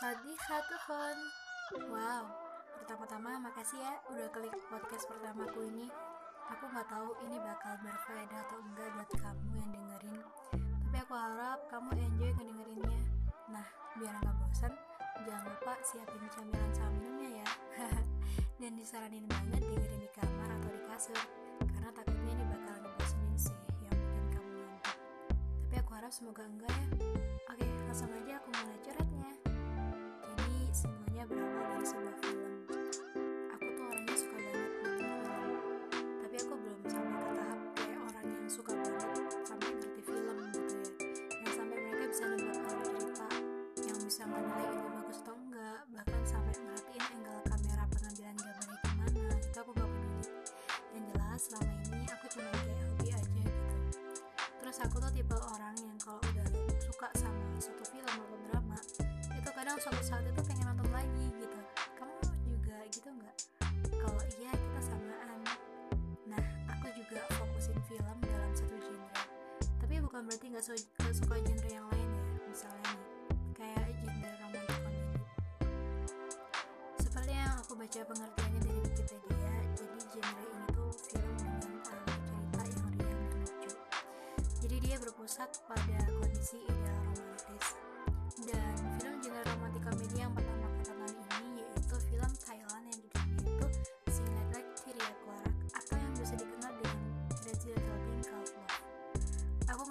Sadika Tuhon Wow, pertama-tama makasih ya udah klik podcast pertamaku ini. Aku nggak tahu ini bakal berfaedah atau enggak buat kamu yang dengerin. Tapi aku harap kamu enjoy ngedengerinnya. Nah, biar nggak bosan, jangan lupa siapin camilan sama minumnya ya. Dan disaranin banget dengerin di kamar atau di kasur. Karena takutnya ini bakal ngebosenin sih yang bikin kamu ngantuk. Tapi aku harap semoga enggak ya. Oke, langsung aja aku mulai curhatnya semuanya berawal dari sebuah film. Aku tuh orangnya suka banget nonton film, tapi aku belum sampai ke tahap kayak orang yang suka banget sampai ngerti film gitu ya. Yang sampai mereka bisa nebak alur cerita, yang bisa menilai ini bagus atau enggak, bahkan sampai merhatiin angle kamera pengambilan gambarnya gimana. Itu aku gak peduli. Yang jelas selama ini aku cuma kayak hobi aja gitu. Terus aku tuh tipe orang yang kalau udah suka sama suatu film atau drama, itu kadang suatu saat berarti nggak su nggak suka genre yang lain ya misalnya nih kayak genre romantic comedy seperti yang aku baca pengertiannya dari Wikipedia jadi genre ini tuh film dengan alur cerita yang riang dan lucu. Jadi dia berpusat pada kondisi ideal romantis. Dan film genre romantic comedy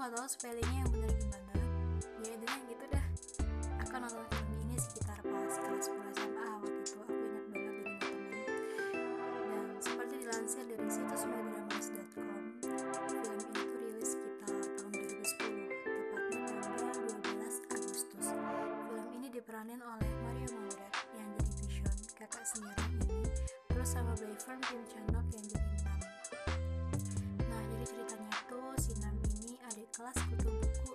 nggak tahu spellingnya yang benar gimana. Ya intinya gitu dah. Aku nonton film ini sekitar pas kelas 10 SMA waktu itu. Aku ingat banget rumah teman dan seperti dilansir dari situs medramas.com film ini tuh rilis sekitar tahun 2010 tepatnya tanggal 12 Agustus. Film ini diperanin oleh Mario Maurer yang jadi Vision kakak senior ini terus sama Bayfern Kim Chanok yang jadi kelas kutu buku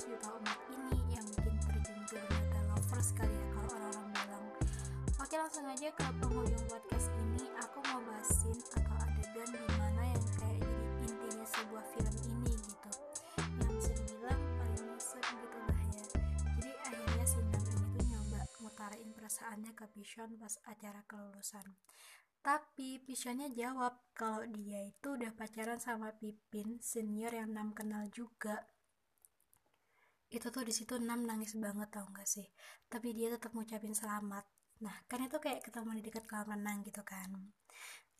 pertama sejuta umat ini yang bikin terjun ke dunia lovers kali ya kalau orang-orang bilang. Oke langsung aja ke penghujung podcast ini. Aku mau bahasin atau adegan di mana yang kayak jadi intinya sebuah film ini gitu. Yang bisa dibilang paling nyesek gitu lah ya. Jadi akhirnya si Nam ini tuh nyoba ngutarain perasaannya ke Pishon pas acara kelulusan. Tapi Pishonnya jawab kalau dia itu udah pacaran sama Pipin senior yang Nam kenal juga itu tuh di situ Nam nangis banget tau gak sih? Tapi dia tetap ngucapin selamat. Nah kan itu kayak ketemu di dekat kolam renang gitu kan.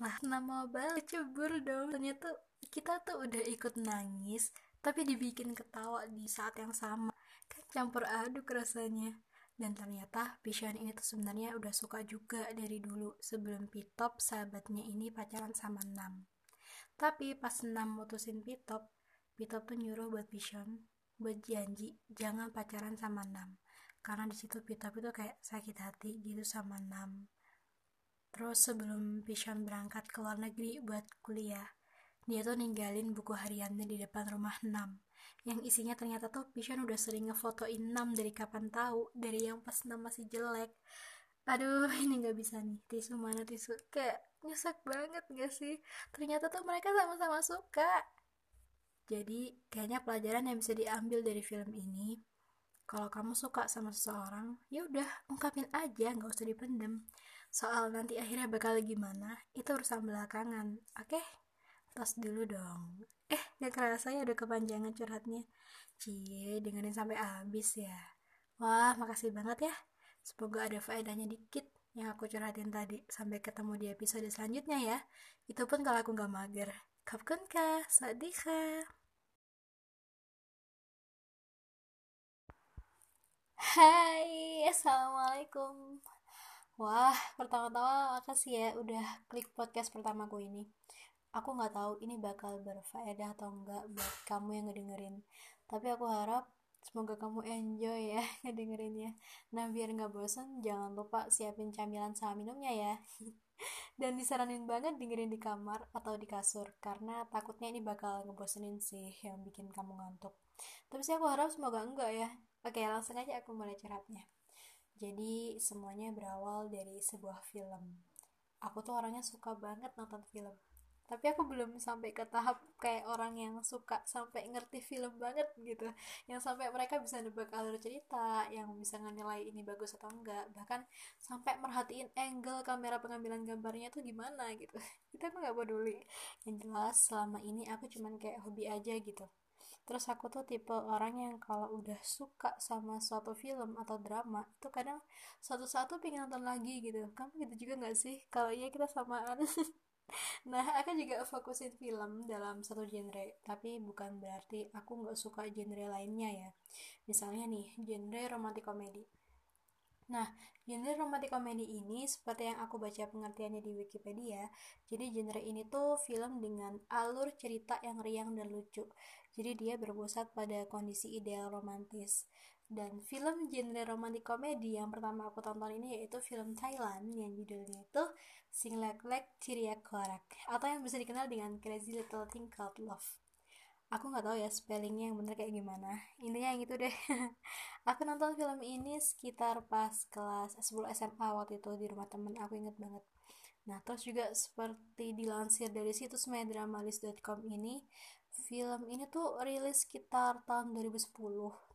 Lah nama balik cebur dong. Ternyata kita tuh udah ikut nangis tapi dibikin ketawa di saat yang sama. Kan campur aduk rasanya. Dan ternyata Pishan ini tuh sebenarnya udah suka juga dari dulu sebelum Pitop sahabatnya ini pacaran sama Nam tapi pas Nam mutusin Pitop Pitop tuh nyuruh buat Pishan buat janji jangan pacaran sama Nam. Karena di situ Pitop itu kayak sakit hati gitu sama Nam. Terus sebelum Pishan berangkat ke luar negeri buat kuliah dia tuh ninggalin buku hariannya di depan rumah Nam. Yang isinya ternyata tuh Pishan udah sering ngefotoin Nam dari kapan tahu dari yang pas Nam masih jelek. Aduh ini nggak bisa nih tisu mana tisu? Kayak nyesek banget gak sih? Ternyata tuh mereka sama-sama suka jadi kayaknya pelajaran yang bisa diambil dari film ini kalau kamu suka sama seseorang ya udah ungkapin aja nggak usah dipendem. Soal nanti akhirnya bakal gimana itu urusan belakangan oke? Okay? tos dulu dong. Eh gak kerasa ya udah kepanjangan curhatnya. Cie dengerin sampai habis ya. Wah makasih banget ya. Semoga ada faedahnya dikit yang aku curhatin tadi sampai ketemu di episode selanjutnya ya. Itu pun kalau aku gak mager. Kapkun ka, sadika. Hai, Assalamualaikum. Wah, pertama-tama makasih ya udah klik podcast pertamaku ini. Aku nggak tahu ini bakal berfaedah atau enggak buat kamu yang ngedengerin. Tapi aku harap semoga kamu enjoy ya ngedengerinnya. Nah biar nggak bosan jangan lupa siapin camilan sama minumnya ya. Dan disaranin banget dengerin di kamar atau di kasur karena takutnya ini bakal ngebosenin sih yang bikin kamu ngantuk. Tapi sih aku harap semoga enggak ya oke langsung aja aku mulai curhatnya. Jadi semuanya berawal dari sebuah film. Aku tuh orangnya suka banget nonton film. Tapi aku belum sampai ke tahap kayak orang yang suka sampai ngerti film banget gitu. Yang sampai mereka bisa nebak alur cerita yang bisa nilai ini bagus atau enggak. Bahkan sampai merhatiin angle kamera pengambilan gambarnya tuh gimana gitu. Itu aku nggak peduli. Yang jelas selama ini aku cuman kayak hobi aja gitu terus aku tuh tipe orang yang kalau udah suka sama suatu film atau drama itu kadang tuh pengen nonton lagi gitu kamu gitu juga nggak sih kalau iya kita samaan Nah, aku juga fokusin film dalam satu genre, tapi bukan berarti aku nggak suka genre lainnya ya. Misalnya nih, genre romantic komedi. Nah, genre romantic komedi ini seperti yang aku baca pengertiannya di Wikipedia, jadi genre ini tuh film dengan alur cerita yang riang dan lucu. Jadi dia berpusat pada kondisi ideal romantis. Dan film genre romantic komedi yang pertama aku tonton ini yaitu film Thailand yang judulnya itu Sing Lek Lek Ciria Korak atau yang bisa dikenal dengan Crazy Little Thing Called Love. Aku nggak tahu ya spellingnya yang bener kayak gimana. Intinya yang itu deh. aku nonton film ini sekitar pas kelas 10 SMA waktu itu di rumah temen aku inget banget. Nah, terus juga seperti dilansir dari situs medramalis.com ini, film ini tuh rilis sekitar tahun 2010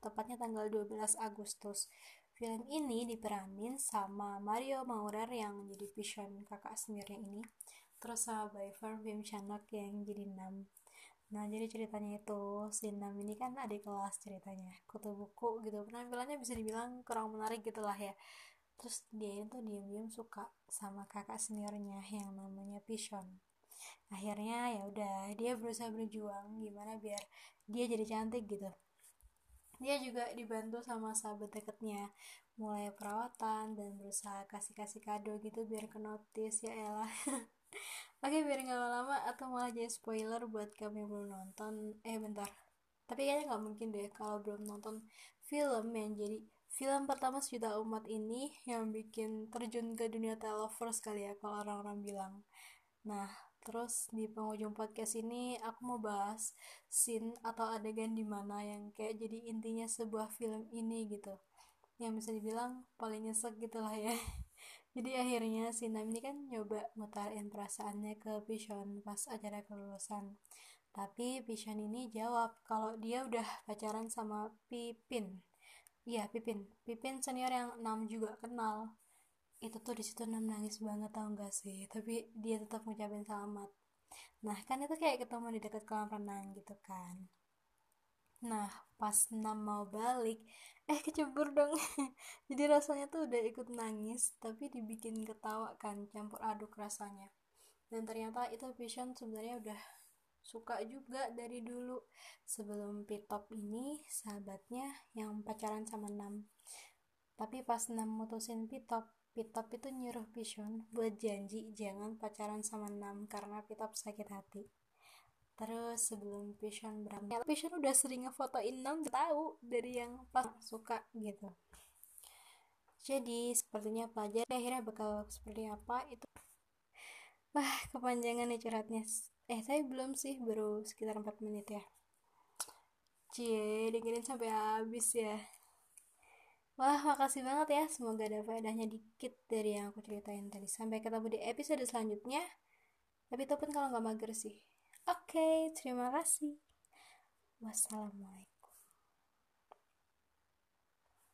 tepatnya tanggal 12 Agustus film ini diperanin sama Mario Maurer yang jadi vision kakak sendiri ini terus sama by Firm Bim Chanok yang jadi Nam nah jadi ceritanya itu si Nam ini kan adik kelas ceritanya kutu buku gitu. Penampilannya bisa dibilang kurang menarik gitulah ya. Terus dia itu diam-diam suka sama kakak seniornya yang namanya Vision akhirnya ya udah dia berusaha berjuang gimana biar dia jadi cantik gitu. Dia juga dibantu sama sahabat deketnya mulai perawatan dan berusaha kasih-kasih kado gitu biar ke ya elah oke biar nggak lama-lama atau malah jadi spoiler buat kamu yang belum nonton eh bentar tapi kayaknya nggak mungkin deh kalau belum nonton film yang jadi film pertama sejuta umat ini yang bikin terjun ke dunia telovers kali ya kalau orang-orang bilang nah Terus di penghujung podcast ini aku mau bahas scene atau adegan di mana yang kayak jadi intinya sebuah film ini gitu. Yang bisa dibilang paling nyesek gitu lah ya. Jadi akhirnya si Nam ini kan nyoba ngutarin perasaannya ke Vision pas acara kelulusan. Tapi Vision ini jawab kalau dia udah pacaran sama Pipin. Iya, Pipin. Pipin senior yang Nam juga kenal itu tuh di situ Nam nangis banget tau gak sih tapi dia tetap ngucapin selamat nah kan itu kayak ketemu di dekat kolam renang gitu kan nah pas Nam mau balik eh kecebur dong. Jadi rasanya tuh udah ikut nangis tapi dibikin ketawa kan campur aduk rasanya. Dan ternyata itu Vision sebenarnya udah suka juga dari dulu. Sebelum Pitop ini sahabatnya yang pacaran sama Nam. Tapi pas Nam mutusin Pitop Pitop itu nyuruh Vision buat janji jangan pacaran sama Nam karena Pitop sakit hati. Terus sebelum Vision berangkat, Vision udah sering ngefotoin Nam tahu dari yang pas suka gitu. Jadi sepertinya pelajar akhirnya bakal seperti apa itu. Wah kepanjangan nih curhatnya. Eh saya belum sih baru sekitar 4 menit ya. Cie dengerin sampai habis ya. Wah, makasih banget ya. Semoga ada faedahnya dikit dari yang aku ceritain tadi. Sampai ketemu di episode selanjutnya. Tapi itu pun kalau nggak mager sih. Oke, terima kasih. Wassalamualaikum.